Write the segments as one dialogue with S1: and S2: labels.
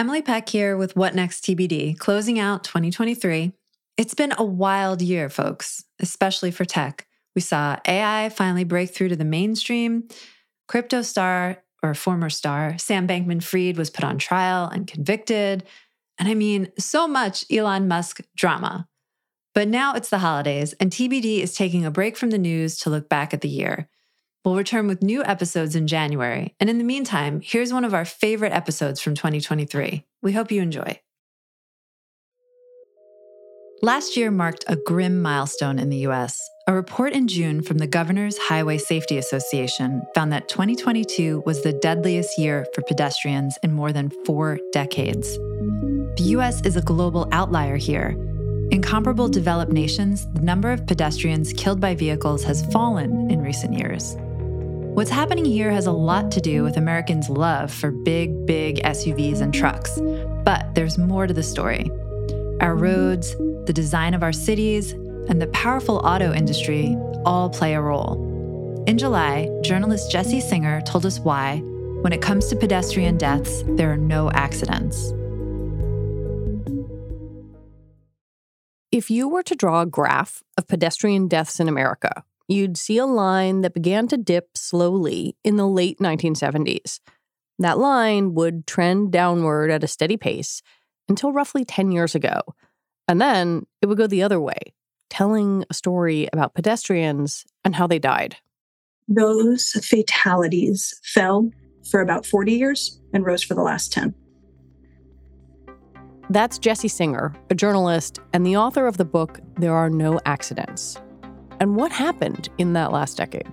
S1: Emily Peck here with What Next TBD, closing out 2023. It's been a wild year, folks, especially for tech. We saw AI finally break through to the mainstream. Crypto star, or former star, Sam Bankman Fried was put on trial and convicted. And I mean, so much Elon Musk drama. But now it's the holidays, and TBD is taking a break from the news to look back at the year. We'll return with new episodes in January. And in the meantime, here's one of our favorite episodes from 2023. We hope you enjoy. Last year marked a grim milestone in the US. A report in June from the Governor's Highway Safety Association found that 2022 was the deadliest year for pedestrians in more than four decades. The US is a global outlier here. In comparable developed nations, the number of pedestrians killed by vehicles has fallen in recent years. What's happening here has a lot to do with Americans' love for big, big SUVs and trucks. But there's more to the story. Our roads, the design of our cities, and the powerful auto industry all play a role. In July, journalist Jessie Singer told us why, when it comes to pedestrian deaths, there are no accidents.
S2: If you were to draw a graph of pedestrian deaths in America, you'd see a line that began to dip slowly in the late 1970s. That line would trend downward at a steady pace until roughly 10 years ago. And then it would go the other way, telling a story about pedestrians and how they died.
S3: Those fatalities fell for about 40 years and rose for the last 10.
S2: That's Jessie Singer, a journalist and the author of the book There Are No Accidents. And what happened in that last decade?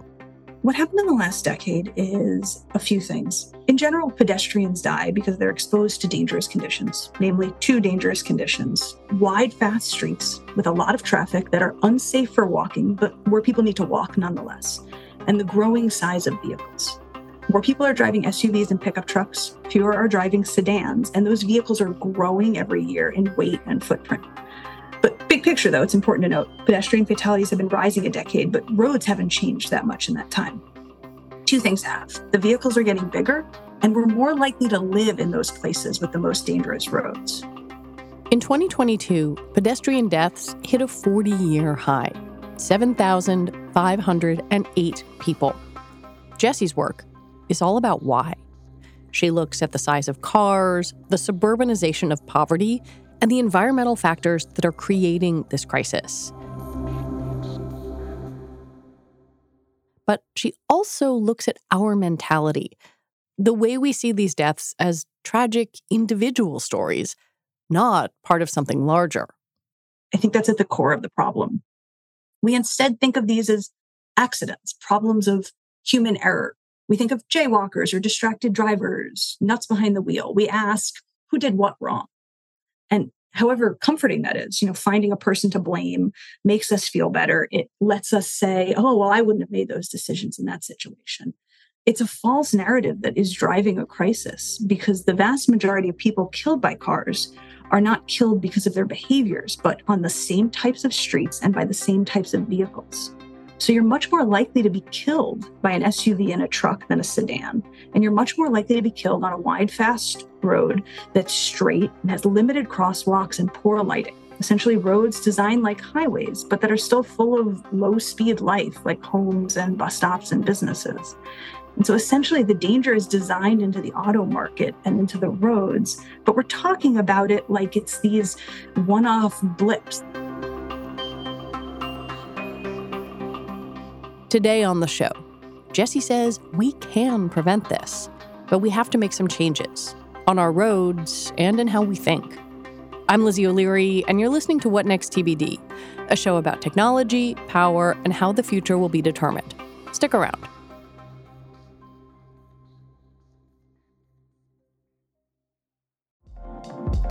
S3: What happened in the last decade is a few things. In general, pedestrians die because they're exposed to dangerous conditions, namely two dangerous conditions wide, fast streets with a lot of traffic that are unsafe for walking, but where people need to walk nonetheless, and the growing size of vehicles. More people are driving SUVs and pickup trucks, fewer are driving sedans, and those vehicles are growing every year in weight and footprint. Picture, though, it's important to note pedestrian fatalities have been rising a decade, but roads haven't changed that much in that time. Two things have the vehicles are getting bigger, and we're more likely to live in those places with the most dangerous roads.
S2: In 2022, pedestrian deaths hit a 40 year high 7,508 people. Jessie's work is all about why. She looks at the size of cars, the suburbanization of poverty, and the environmental factors that are creating this crisis. But she also looks at our mentality, the way we see these deaths as tragic individual stories, not part of something larger.
S3: I think that's at the core of the problem. We instead think of these as accidents, problems of human error. We think of jaywalkers or distracted drivers, nuts behind the wheel. We ask, who did what wrong? And however comforting that is, you know, finding a person to blame makes us feel better. It lets us say, oh, well, I wouldn't have made those decisions in that situation. It's a false narrative that is driving a crisis because the vast majority of people killed by cars are not killed because of their behaviors, but on the same types of streets and by the same types of vehicles. So you're much more likely to be killed by an SUV and a truck than a sedan. And you're much more likely to be killed on a wide, fast road that's straight and has limited crosswalks and poor lighting. Essentially, roads designed like highways, but that are still full of low speed life, like homes and bus stops and businesses. And so essentially, the danger is designed into the auto market and into the roads, but we're talking about it like it's these one off blips.
S2: Today on the show, Jessie says we can prevent this, but we have to make some changes on our roads and in how we think. I'm Lizzie O'Leary, and you're listening to What Next TBD, a show about technology, power, and how the future will be determined. Stick around.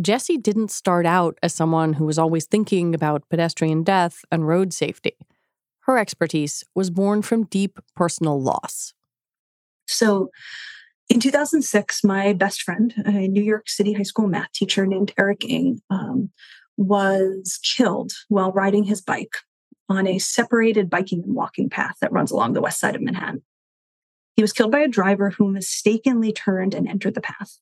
S2: Jessie didn't start out as someone who was always thinking about pedestrian death and road safety. Her expertise was born from deep personal loss.
S3: So, in 2006, my best friend, a New York City high school math teacher named Eric Ng, um, was killed while riding his bike on a separated biking and walking path that runs along the west side of Manhattan. He was killed by a driver who mistakenly turned and entered the path.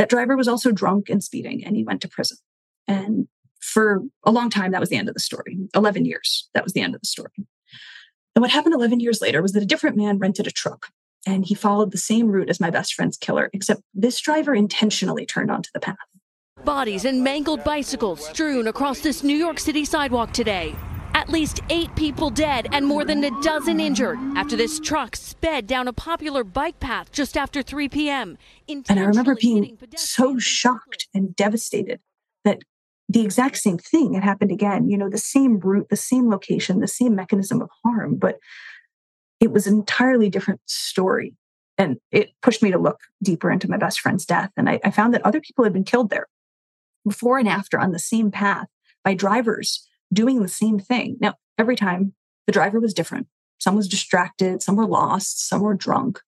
S3: That driver was also drunk and speeding, and he went to prison. And for a long time, that was the end of the story. 11 years, that was the end of the story. And what happened 11 years later was that a different man rented a truck and he followed the same route as my best friend's killer, except this driver intentionally turned onto the path.
S4: Bodies and mangled bicycles strewn across this New York City sidewalk today. At least eight people dead and more than a dozen injured after this truck sped down a popular bike path just after 3 p.m.
S3: And I remember being so shocked and devastated that the exact same thing had happened again. You know, the same route, the same location, the same mechanism of harm, but it was an entirely different story. And it pushed me to look deeper into my best friend's death. And I, I found that other people had been killed there before and after on the same path by drivers doing the same thing. Now, every time the driver was different. Some was distracted, some were lost, some were drunk.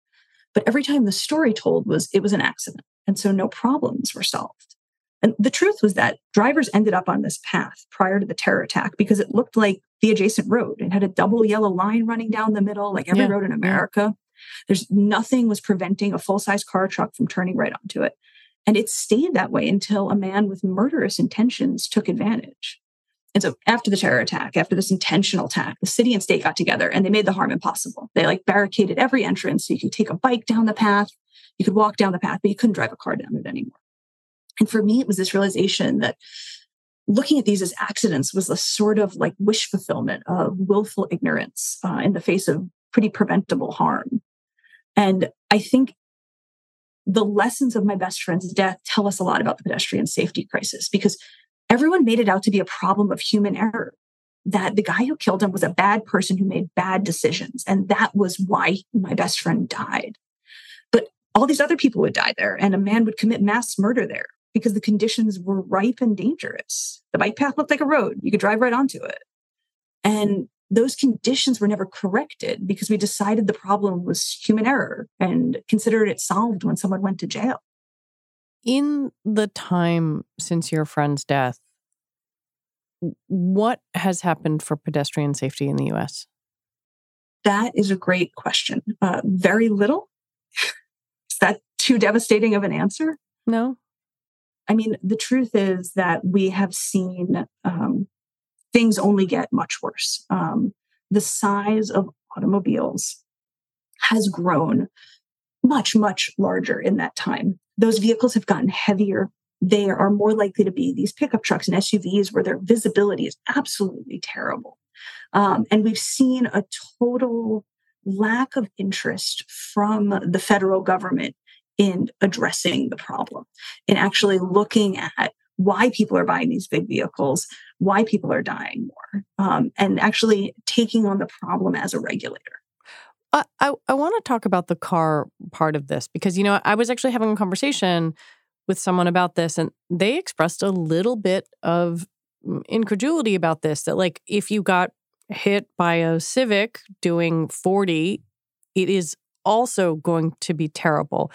S3: But every time the story told was it was an accident. And so no problems were solved. And the truth was that drivers ended up on this path prior to the terror attack because it looked like the adjacent road. It had a double yellow line running down the middle, like every yeah. road in America. There's nothing was preventing a full size car truck from turning right onto it. And it stayed that way until a man with murderous intentions took advantage. And so after the terror attack, after this intentional attack, the city and state got together and they made the harm impossible. They like barricaded every entrance so you could take a bike down the path, you could walk down the path, but you couldn't drive a car down it anymore. And for me, it was this realization that looking at these as accidents was a sort of like wish fulfillment of willful ignorance uh, in the face of pretty preventable harm. And I think the lessons of my best friend's death tell us a lot about the pedestrian safety crisis because everyone made it out to be a problem of human error. That the guy who killed him was a bad person who made bad decisions. And that was why my best friend died. But all these other people would die there, and a man would commit mass murder there because the conditions were ripe and dangerous. The bike path looked like a road, you could drive right onto it. And those conditions were never corrected because we decided the problem was human error and considered it solved when someone went to jail.
S2: In the time since your friend's death, what has happened for pedestrian safety in the US?
S3: That is a great question. Uh, very little. is that too devastating of an answer?
S2: No.
S3: I mean, the truth is that we have seen um, things only get much worse. Um, the size of automobiles has grown much, much larger in that time. Those vehicles have gotten heavier. They are more likely to be these pickup trucks and SUVs where their visibility is absolutely terrible. Um, and we've seen a total lack of interest from the federal government in addressing the problem, in actually looking at why people are buying these big vehicles, why people are dying more, um, and actually taking on the problem as a regulator.
S2: I, I, want to talk about the car part of this because, you know, I was actually having a conversation with someone about this and they expressed a little bit of incredulity about this that, like, if you got hit by a Civic doing 40, it is also going to be terrible.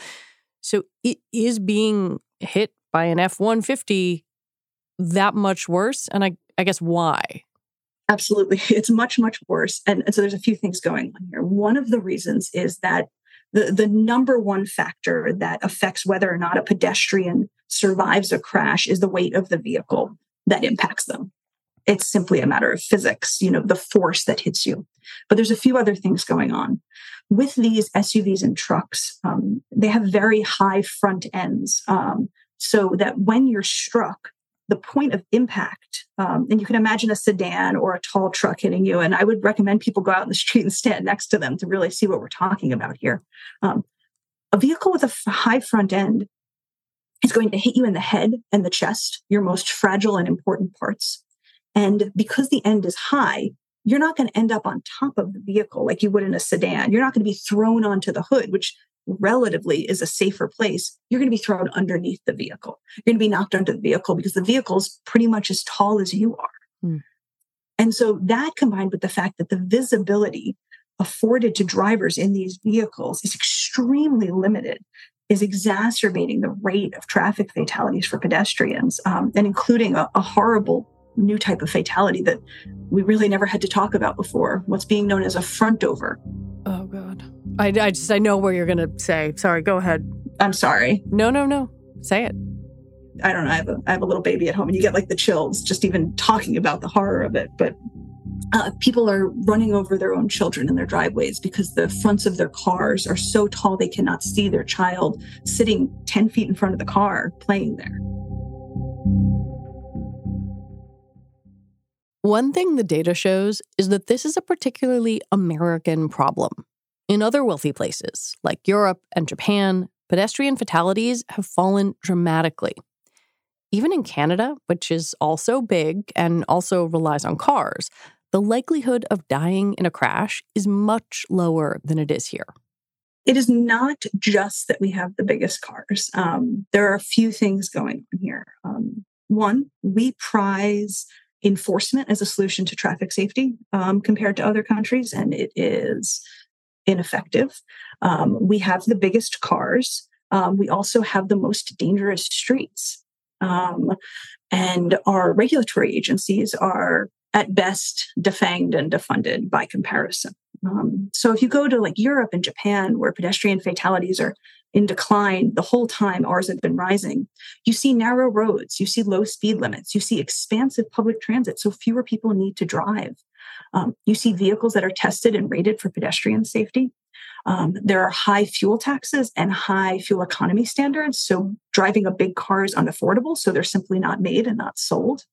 S2: So, it is being hit by an F 150 that much worse? And I, I guess why?
S3: Absolutely. It's much, much worse. And, and so there's a few things going on here. One of the reasons is that the, the number one factor that affects whether or not a pedestrian survives a crash is the weight of the vehicle that impacts them. It's simply a matter of physics, you know, the force that hits you. But there's a few other things going on. With these SUVs and trucks, um, they have very high front ends, um, so that when you're struck, the point of impact, um, and you can imagine a sedan or a tall truck hitting you. And I would recommend people go out in the street and stand next to them to really see what we're talking about here. Um, a vehicle with a high front end is going to hit you in the head and the chest, your most fragile and important parts. And because the end is high, you're not going to end up on top of the vehicle like you would in a sedan. You're not going to be thrown onto the hood, which relatively is a safer place. You're going to be thrown underneath the vehicle. You're going to be knocked under the vehicle because the vehicle's pretty much as tall as you are. Mm. And so that combined with the fact that the visibility afforded to drivers in these vehicles is extremely limited is exacerbating the rate of traffic fatalities for pedestrians um, and including a, a horrible new type of fatality that we really never had to talk about before what's being known as a front over
S2: oh god i, I just i know where you're gonna say. Sorry go ahead.
S3: I'm sorry.
S2: No no no. Say it.
S3: I don't know. I have a, I have a little baby at home and you get like the chills just even talking about the horror of it but uh, people are running over their own children in their driveways because the fronts of their cars are so tall they cannot see their child sitting 10 feet in front of the car playing there.
S2: One thing the data shows is that this is a particularly American problem. In other wealthy places, like Europe and Japan, pedestrian fatalities have fallen dramatically. Even in Canada, which is also big and also relies on cars, the likelihood of dying in a crash is much lower than it is here.
S3: It is not just that we have the biggest cars. Um, there are a few things going on here. Um, one, we prize enforcement as a solution to traffic safety um, compared to other countries, and it is ineffective. Um, we have the biggest cars. Um, we also have the most dangerous streets. Um, and our regulatory agencies are at best defanged and defunded by comparison. Um, so if you go to like Europe and Japan, where pedestrian fatalities are in decline the whole time ours have been rising, you see narrow roads, you see low speed limits, you see expansive public transit, so fewer people need to drive. Um, you see vehicles that are tested and rated for pedestrian safety. Um, there are high fuel taxes and high fuel economy standards. So driving a big car is unaffordable. So they're simply not made and not sold.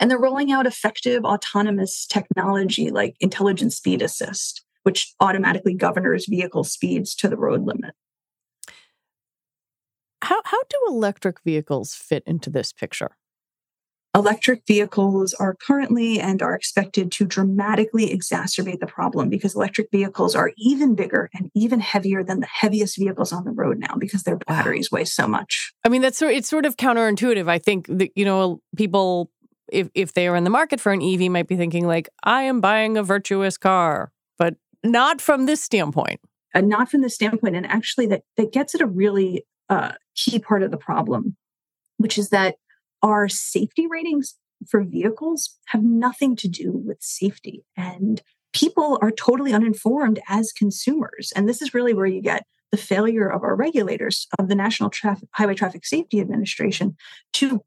S3: And they're rolling out effective autonomous technology like intelligent speed assist, which automatically governs vehicle speeds to the road limit.
S2: How, how do electric vehicles fit into this picture?
S3: Electric vehicles are currently and are expected to dramatically exacerbate the problem because electric vehicles are even bigger and even heavier than the heaviest vehicles on the road now because their batteries weigh so much.
S2: I mean, that's it's sort of counterintuitive. I think that you know people if if they are in the market for an EV might be thinking like I am buying a virtuous car, but not from this standpoint.
S3: And not from this standpoint, and actually that that gets at a really uh, key part of the problem, which is that our safety ratings for vehicles have nothing to do with safety, and people are totally uninformed as consumers. And this is really where you get the failure of our regulators of the National Traffic, Highway Traffic Safety Administration to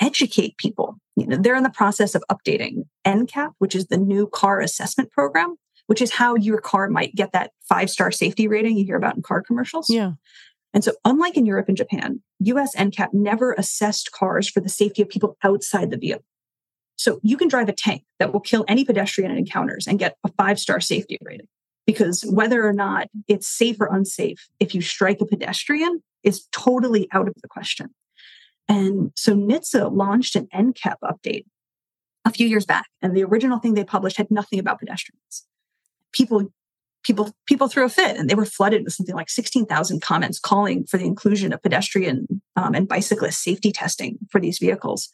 S3: educate people. You know, they're in the process of updating NCAP, which is the new car assessment program, which is how your car might get that five star safety rating you hear about in car commercials.
S2: Yeah.
S3: And so, unlike in Europe and Japan, US NCAP never assessed cars for the safety of people outside the vehicle. So, you can drive a tank that will kill any pedestrian it encounters and get a five star safety rating because whether or not it's safe or unsafe, if you strike a pedestrian, is totally out of the question. And so NHTSA launched an NCAP update a few years back, and the original thing they published had nothing about pedestrians. People, people, people threw a fit, and they were flooded with something like 16,000 comments calling for the inclusion of pedestrian um, and bicyclist safety testing for these vehicles.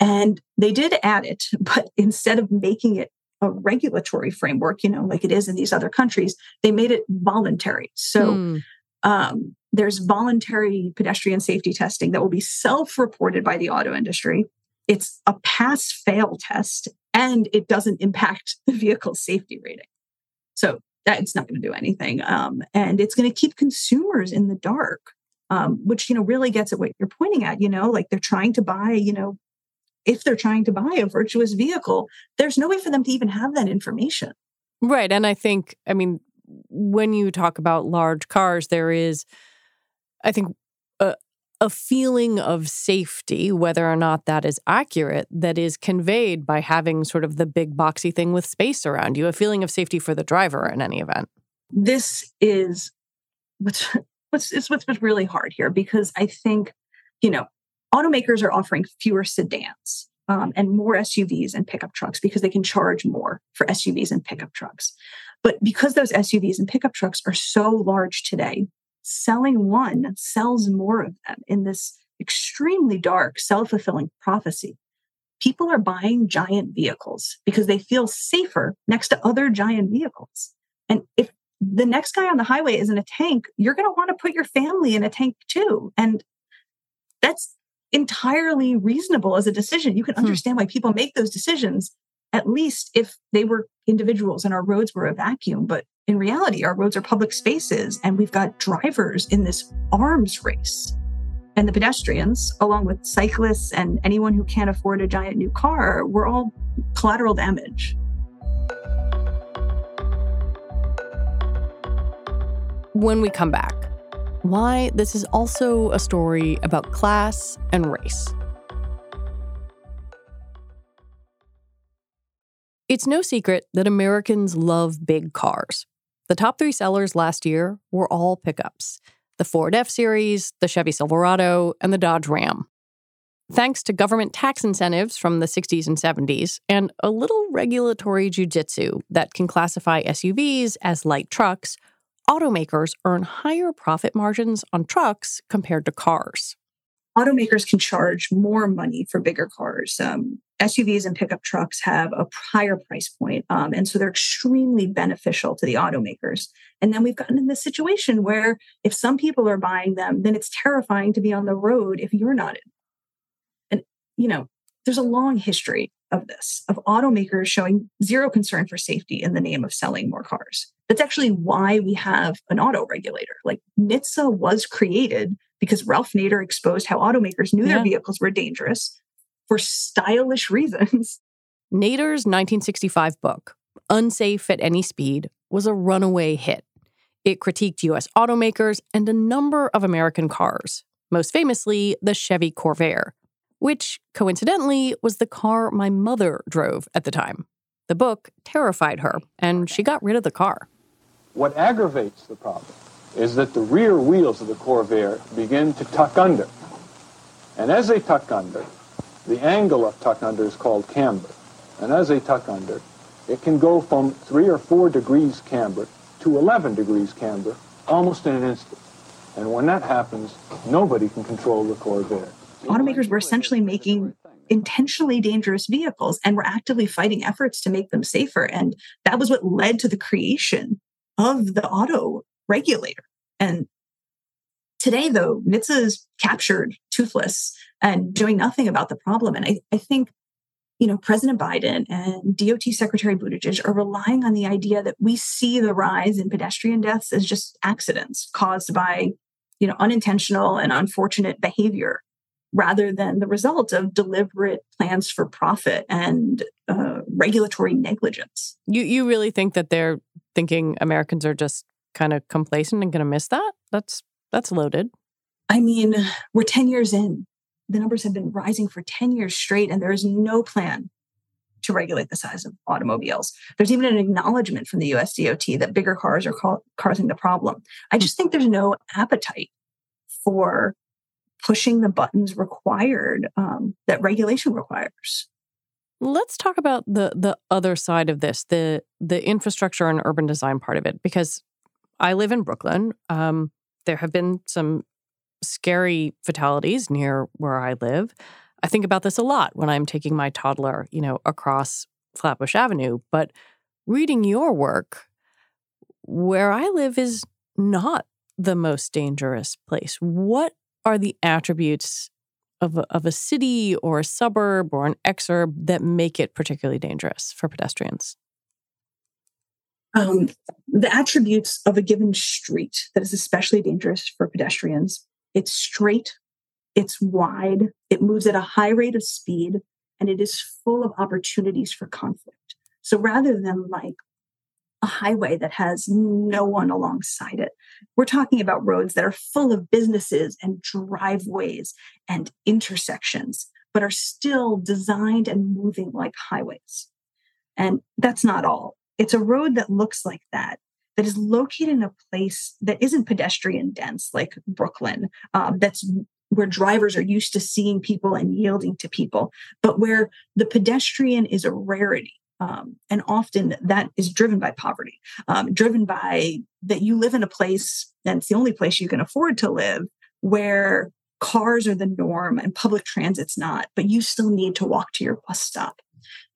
S3: And they did add it, but instead of making it a regulatory framework, you know, like it is in these other countries, they made it voluntary. So mm. um, there's voluntary pedestrian safety testing that will be self reported by the auto industry. It's a pass fail test and it doesn't impact the vehicle safety rating. So it's not going to do anything. Um, and it's going to keep consumers in the dark, um, which, you know, really gets at what you're pointing at. You know, like they're trying to buy, you know, if they're trying to buy a virtuous vehicle, there's no way for them to even have that information.
S2: Right. And I think, I mean, when you talk about large cars, there is I think a, feeling of safety, whether or not that is accurate, that is conveyed by having sort of the big boxy thing with space around you, a feeling of safety for the driver in any event.
S3: This is what's what's is what's really hard here because I think, you know, automakers are offering fewer sedans. um, and more SUVs and pickup trucks because they can charge more for SUVs and pickup trucks. But because those SUVs and pickup trucks are so large today, selling one sells more of them in this extremely dark, self fulfilling prophecy. People are buying giant vehicles because they feel safer next to other giant vehicles. And if the next guy on the highway is in a tank, you're going to want to put your family in a tank too. And that's entirely reasonable as a decision. You can hmm. understand why people make those decisions, at least if they were individuals and our roads were a vacuum. But in reality, our roads are public spaces and we've got drivers in this arms race. And the pedestrians, along with cyclists and anyone who can't afford a giant new car, we're all collateral damage.
S2: When we come back, why this is also a story about class and race. It's no secret that Americans love big cars. The top three sellers last year were all pickups the Ford F Series, the Chevy Silverado, and the Dodge Ram. Thanks to government tax incentives from the 60s and 70s and a little regulatory jujitsu that can classify SUVs as light trucks, automakers earn higher profit margins on trucks compared to cars.
S3: Automakers can charge more money for bigger cars. Um, SUVs and pickup trucks have a higher price point, um, and so they're extremely beneficial to the automakers. And then we've gotten in this situation where if some people are buying them, then it's terrifying to be on the road if you're not in. And you know, there's a long history of this, of automakers showing zero concern for safety in the name of selling more cars. That's actually why we have an auto regulator. Like NHTSA was created because Ralph Nader exposed how automakers knew yeah. their vehicles were dangerous for stylish reasons.
S2: Nader's 1965 book, Unsafe at Any Speed, was a runaway hit. It critiqued US automakers and a number of American cars, most famously the Chevy Corvair, which coincidentally was the car my mother drove at the time. The book terrified her, and she got rid of the car.
S5: What aggravates the problem is that the rear wheels of the Corvair begin to tuck under. And as they tuck under, the angle of tuck under is called camber. And as they tuck under, it can go from 3 or 4 degrees camber to 11 degrees camber almost in an instant. And when that happens, nobody can control the Corvair
S3: automakers were essentially making intentionally dangerous vehicles and were actively fighting efforts to make them safer. And that was what led to the creation of the auto regulator. And today, though, NHTSA is captured toothless and doing nothing about the problem. And I, I think, you know, President Biden and DOT Secretary Buttigieg are relying on the idea that we see the rise in pedestrian deaths as just accidents caused by, you know, unintentional and unfortunate behavior rather than the result of deliberate plans for profit and uh, regulatory negligence.
S2: You you really think that they're thinking Americans are just kind of complacent and going to miss that? That's that's loaded.
S3: I mean, we're 10 years in. The numbers have been rising for 10 years straight and there is no plan to regulate the size of automobiles. There's even an acknowledgement from the US DOT that bigger cars are causing the problem. I just think there's no appetite for pushing the buttons required um, that regulation requires.
S2: Let's talk about the the other side of this, the the infrastructure and urban design part of it, because I live in Brooklyn. Um, there have been some scary fatalities near where I live. I think about this a lot when I'm taking my toddler, you know, across Flatbush Avenue. But reading your work, where I live is not the most dangerous place. What are the attributes of a, of a city or a suburb or an exurb that make it particularly dangerous for pedestrians?
S3: Um, the attributes of a given street that is especially dangerous for pedestrians it's straight, it's wide, it moves at a high rate of speed, and it is full of opportunities for conflict. So rather than like a highway that has no one alongside it. We're talking about roads that are full of businesses and driveways and intersections, but are still designed and moving like highways. And that's not all. It's a road that looks like that, that is located in a place that isn't pedestrian dense, like Brooklyn, um, that's where drivers are used to seeing people and yielding to people, but where the pedestrian is a rarity. Um, and often that is driven by poverty, um, driven by that you live in a place, it's the only place you can afford to live, where cars are the norm and public transit's not, but you still need to walk to your bus stop.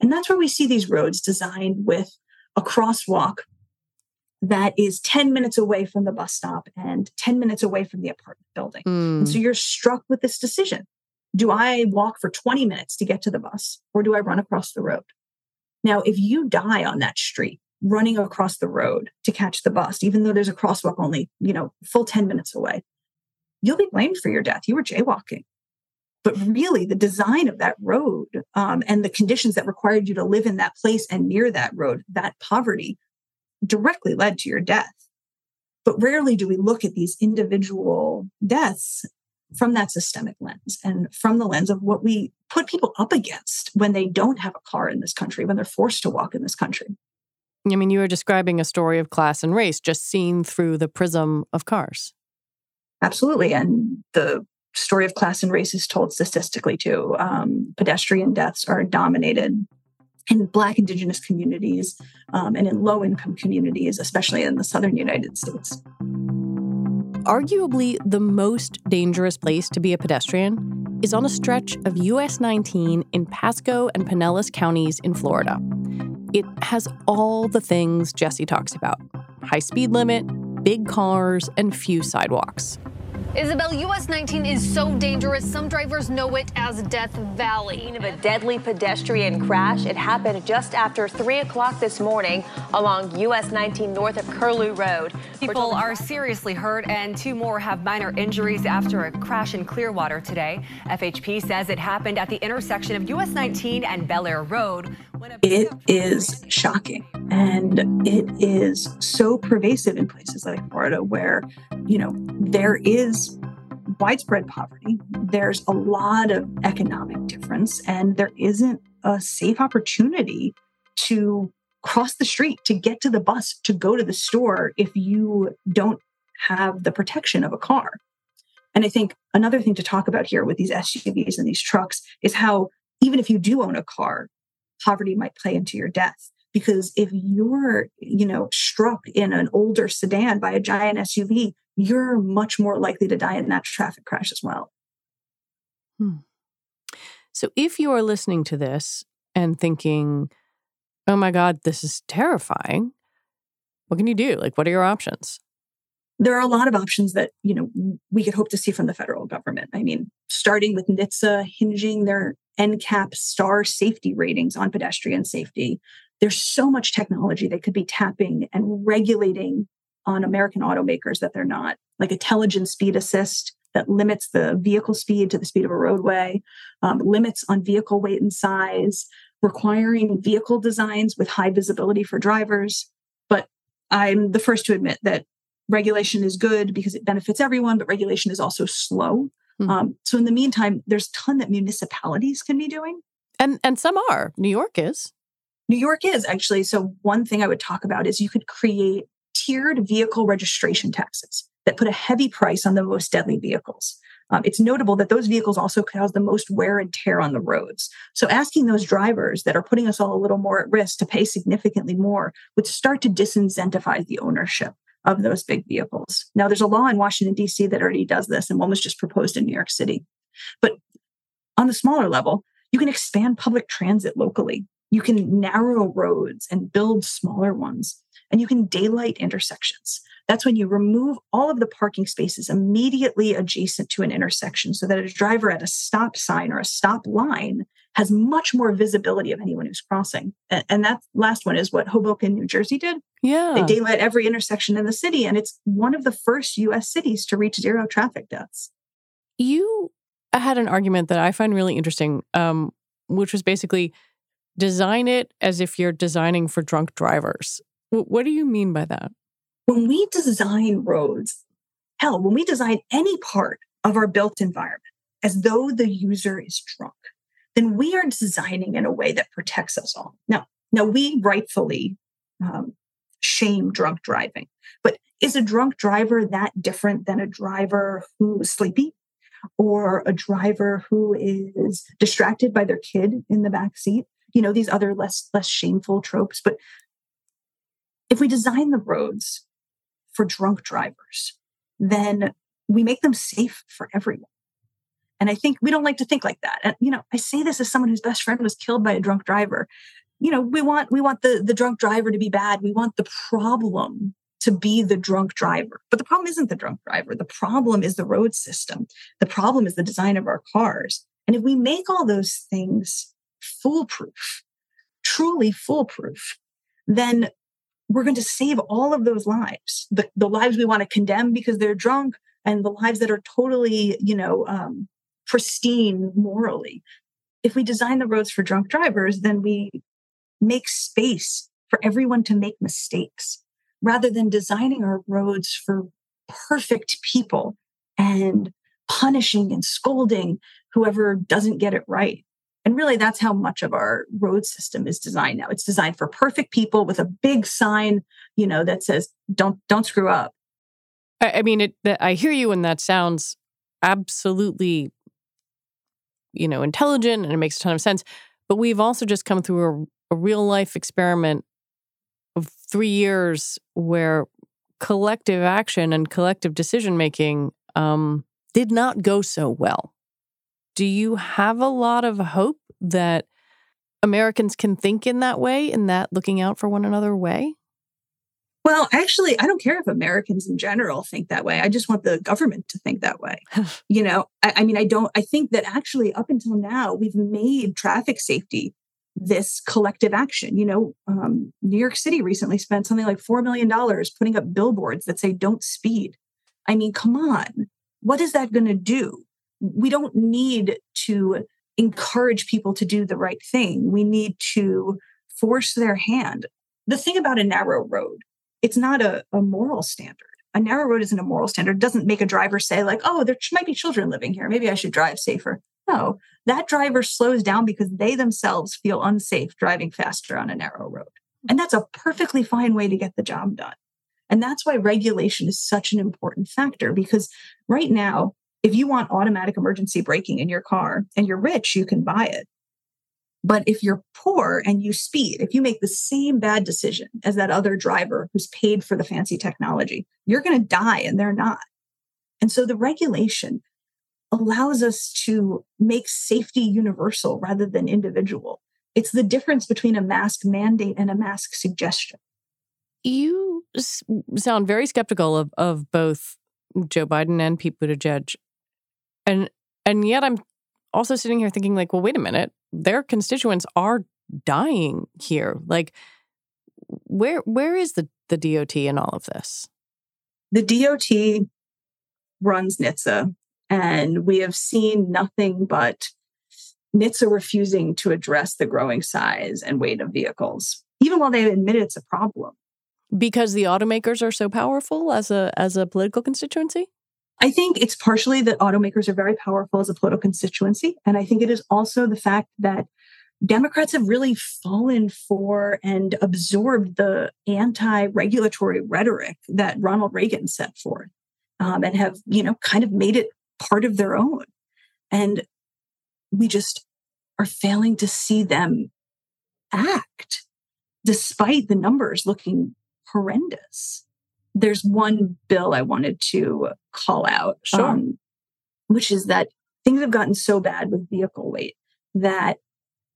S3: And that's where we see these roads designed with a crosswalk that is 10 minutes away from the bus stop and 10 minutes away from the apartment building. Mm. And so hmm. you're struck with this decision. Do I walk for 20 minutes to get to the bus or do I run across the road? Now, if you die on that street running across the road to catch the bus, even though there's a crosswalk only, you know, full 10 minutes away, you'll be blamed for your death. You were jaywalking. But really, the design of that road um, and the conditions that required you to live in that place and near that road, that poverty directly led to your death. But rarely do we look at these individual deaths from that systemic lens and from the lens of what we put people up against when they don't have a car in this country, when they're forced to walk in this country.
S2: I mean, you were describing a story of class and race just seen through the prism of cars.
S3: Absolutely. And the story of class and race is told statistically too. Um, pedestrian deaths are dominated in Black, Indigenous communities um, and in low income communities, especially in the Southern United States.
S2: Arguably, the most dangerous place to be a pedestrian is on a stretch of US 19 in Pasco and Pinellas counties in Florida. It has all the things Jessie talks about high speed limit, big cars, and few sidewalks.
S6: Isabel, US 19 is so dangerous, some drivers know it as Death Valley.
S7: Of a deadly pedestrian crash. It happened just after 3 o'clock this morning along US 19 north of Curlew Road.
S8: People are seriously hurt, and two more have minor injuries after a crash in Clearwater today. FHP says it happened at the intersection of US 19 and Belleair Road.
S3: It is shocking. And it is so pervasive in places like Florida where, you know, there is widespread poverty. There's a lot of economic difference, and there isn't a safe opportunity to cross the street, to get to the bus, to go to the store if you don't have the protection of a car. And I think another thing to talk about here with these SUVs and these trucks is how even if you do own a car, poverty might play into your death. Because if you're you know struck in an older sedan by a giant suv you're much more likely to die in that traffic crash as well.
S2: Hmm. so if you are listening to this and thinking oh my god this is terrifying what can you do? Like what are your options?
S3: There are a lot of options that you know we could hope to see from the federal government. I mean starting with NHTSA hinging their NCAP star safety ratings on pedestrian safety. There's so much technology they could be tapping and regulating on American automakers that they're not, like intelligent speed assist that limits the vehicle speed to the speed of a roadway, um, limits on vehicle weight and size, requiring vehicle designs with high visibility for drivers. But I'm the first to admit that regulation is good because it benefits everyone, but regulation is also slow. Mm-hmm. Um, so in the meantime, there's a ton that municipalities can be doing.
S2: And and some are. New York is.
S3: New York is actually. So one thing I would talk about is you could create tiered vehicle registration taxes that put a heavy price on the most deadly vehicles. Um, it's notable that those vehicles also cause the most wear and tear on the roads. So, asking those drivers that are putting us all a little more at risk to pay significantly more would start to disincentivize the ownership of those big vehicles. Now, there's a law in Washington, D.C. that already does this, and one was just proposed in New York City. But on the smaller level, you can expand public transit locally. You can narrow roads and build smaller ones, and you can daylight intersections. That's when you remove all of the parking spaces immediately adjacent to an intersection so that a driver at a stop sign or a stop line has much more visibility of anyone who's crossing. And, and that last one is what Hoboken, New Jersey did.
S2: Yeah.
S3: They daylight every intersection in the city, and it's one of the first US cities to reach zero traffic deaths.
S2: You had an argument that I find really interesting, um, which was basically design it as if you're designing for drunk drivers. What do you mean by that?
S3: When we design roads, hell, when we design any part of our built environment as though the user is drunk, then we are designing in a way that protects us all. Now, now we rightfully um, shame drunk driving, but is a drunk driver that different than a driver who is sleepy? or a driver who is distracted by their kid in the back seat. You know, these other less less shameful tropes. But if we design the roads for drunk drivers, then we make them safe for everyone. And I think we don't like to think like that. And you know, I say this as someone whose best friend was killed by a drunk driver. You know, we want we want the the drunk driver to be bad. We want the problem to be the drunk driver. But the problem isn't the drunk driver. The problem is the road system. The problem is the design of our cars. And if we make all those things foolproof, truly foolproof, then we're going to save all of those lives the, the lives we want to condemn because they're drunk and the lives that are totally you know um, pristine morally if we design the roads for drunk drivers then we make space for everyone to make mistakes rather than designing our roads for perfect people and punishing and scolding whoever doesn't get it right. And really, that's how much of our road system is designed now. It's designed for perfect people with a big sign, you know, that says "Don't don't screw up."
S2: I, I mean, it. I hear you, and that sounds absolutely, you know, intelligent, and it makes a ton of sense. But we've also just come through a, a real life experiment of three years where collective action and collective decision making um, did not go so well. Do you have a lot of hope that Americans can think in that way, in that looking out for one another way?
S3: Well, actually, I don't care if Americans in general think that way. I just want the government to think that way. you know, I, I, mean, I don't, I think that actually up until now, we've made traffic safety this collective action. You know, um, New York City recently spent something like $4 million putting up billboards that say, don't speed. I mean, come on. What is that going to do? We don't need to encourage people to do the right thing. We need to force their hand. The thing about a narrow road, it's not a, a moral standard. A narrow road isn't a moral standard. It doesn't make a driver say, like, oh, there might be children living here. Maybe I should drive safer. No, that driver slows down because they themselves feel unsafe driving faster on a narrow road. And that's a perfectly fine way to get the job done. And that's why regulation is such an important factor because right now, if you want automatic emergency braking in your car and you're rich, you can buy it. But if you're poor and you speed, if you make the same bad decision as that other driver who's paid for the fancy technology, you're going to die and they're not. And so the regulation allows us to make safety universal rather than individual. It's the difference between a mask mandate and a mask suggestion.
S2: You sound very skeptical of, of both Joe Biden and Pete Buttigieg. And and yet I'm also sitting here thinking like, well, wait a minute. Their constituents are dying here. Like where where is the the DOT in all of this?
S3: The DOT runs NHTSA and we have seen nothing but NHTSA refusing to address the growing size and weight of vehicles, even while they admit it's a problem.
S2: Because the automakers are so powerful as a as a political constituency?
S3: I think it's partially that automakers are very powerful as a political constituency. And I think it is also the fact that Democrats have really fallen for and absorbed the anti regulatory rhetoric that Ronald Reagan set forth um, and have, you know, kind of made it part of their own. And we just are failing to see them act despite the numbers looking horrendous. There's one bill I wanted to call out,
S2: sure. um,
S3: which is that things have gotten so bad with vehicle weight that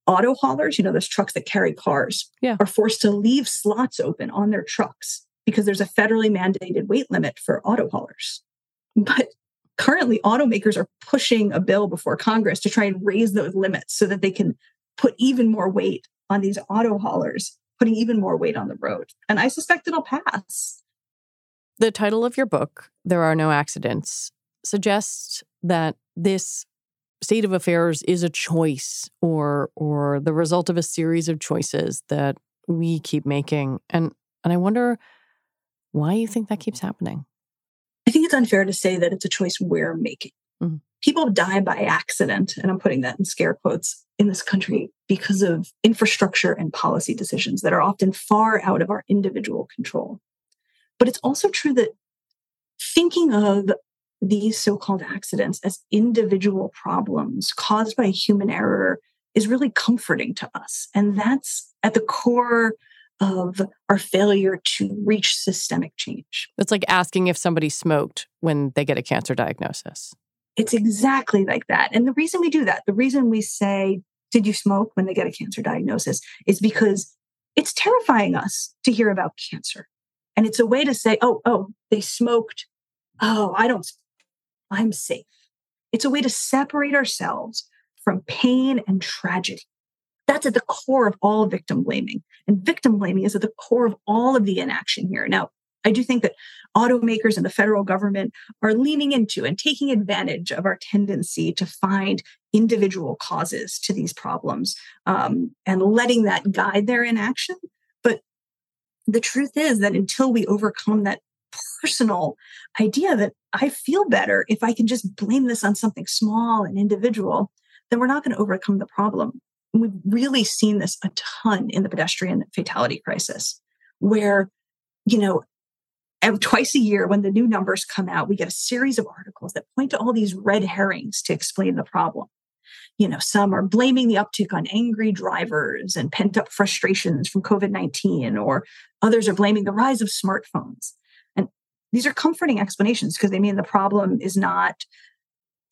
S3: auto haulers, you know, those trucks that carry cars,
S2: yeah.
S3: are forced to leave slots open on their trucks because there's a federally mandated weight limit for auto haulers. But currently automakers are pushing a bill before Congress to try and raise those limits so that they can put even more weight on these auto haulers, putting even more weight on the road. And I suspect it'll pass.
S2: The title of your book, There Are No Accidents, suggests that this state of affairs is a choice or or the result of a series of choices that we keep making. And and I wonder why you think that keeps happening.
S3: I think it's unfair to say that it's a choice we're making. Mm-hmm. People die by accident, and I'm putting that in scare quotes in this country because of infrastructure and policy decisions that are often far out of our individual control. But it's also true that thinking of these so called accidents as individual problems caused by human error is really comforting to us. And that's at the core of our failure to reach systemic change.
S2: It's like asking if somebody smoked when they get a cancer diagnosis.
S3: It's exactly like that. And the reason we do that, the reason we say, Did you smoke when they get a cancer diagnosis? is because it's terrifying us to hear about cancer. And it's a way to say, Oh, oh, they smoked. Oh, I don't, I'm safe. It's a way to separate ourselves from pain and tragedy. That's at the core of all victim blaming. And victim blaming is at the core of all of the inaction here. Now, I do think that automakers and the federal government are leaning into and taking advantage of our tendency to find individual causes to these problems um, and letting that guide their inaction. The truth is that until we overcome that personal idea that I feel better if I can just blame this on something small and individual, then we're not going to overcome the problem. We've really seen this a ton in the pedestrian fatality crisis, where, you know, twice a year when the new numbers come out, we get a series of articles that point to all these red herrings to explain the problem. You know, some are blaming the uptick on angry drivers and pent up frustrations from COVID 19, or others are blaming the rise of smartphones. And these are comforting explanations because they mean the problem is not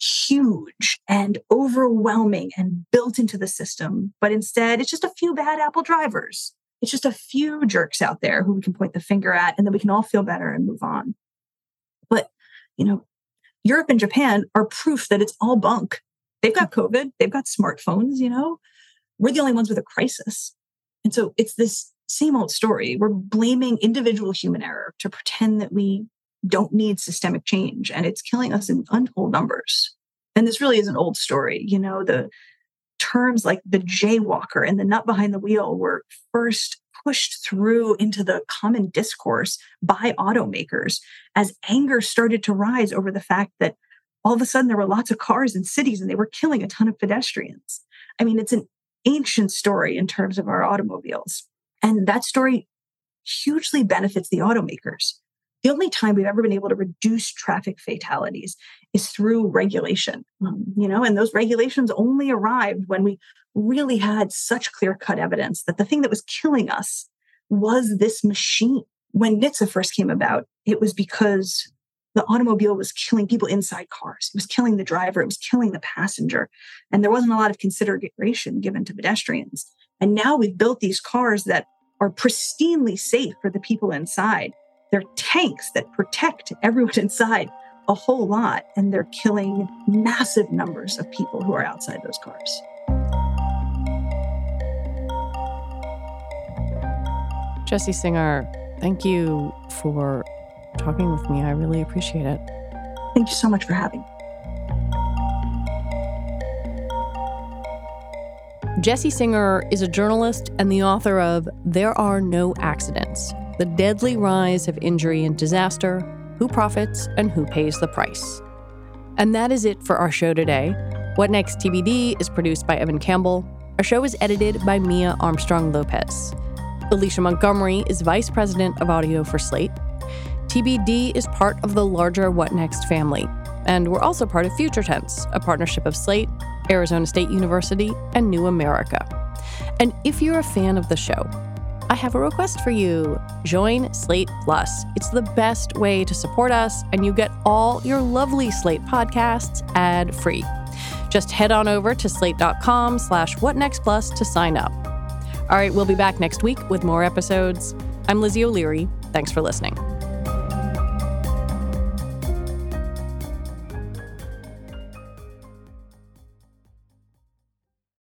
S3: huge and overwhelming and built into the system, but instead it's just a few bad Apple drivers. It's just a few jerks out there who we can point the finger at, and then we can all feel better and move on. But, you know, Europe and Japan are proof that it's all bunk. They've got COVID, they've got smartphones, you know, we're the only ones with a crisis. And so it's this same old story. We're blaming individual human error to pretend that we don't need systemic change and it's killing us in untold numbers and this really is an old story you know the terms like the jaywalker and the nut behind the wheel were first pushed through into the common discourse by automakers as anger started to rise over the fact that all of a sudden there were lots of cars in cities and they were killing a ton of pedestrians. I mean it's an ancient story in terms of our automobiles and that story hugely benefits the automakers. The only time we've ever been able to reduce traffic fatalities is through regulation um, you know and those regulations only arrived when we really had such clear cut evidence that the thing that was killing us was this machine. When NHTSA first came about it was because the automobile was killing people inside cars. It was killing the driver. It was killing the passenger. And there wasn't a lot of consideration given to pedestrians. And now we've built these cars that are pristinely safe for the people inside. They're tanks that protect everyone inside a whole lot, and they're killing massive numbers of people who are outside those cars.
S2: Jessie Singer, thank you for talking with me. I really appreciate it.
S3: Thank you so much for having me.
S2: Jessie Singer is a journalist and the author of There Are No Accidents the deadly rise of injury and disaster, who profits, and who pays the price. And that is it for our show today. What Next TBD is produced by Evan Campbell. Our show is edited by Mia Armstrong Lopez. Alicia Montgomery is Vice President of Audio for Slate. TBD is part of the larger What Next family, and we're also part of Future Tense, a partnership of Slate, Arizona State University, and New America. And if you're a fan of the show, I have a request for you. Join Slate Plus. It's the best way to support us, and you get all your lovely Slate podcasts ad free. Just head on over to slate.com slash whatnextplus to sign up. All right, we'll be back next week with more episodes. I'm Lizzie O'Leary. Thanks for listening.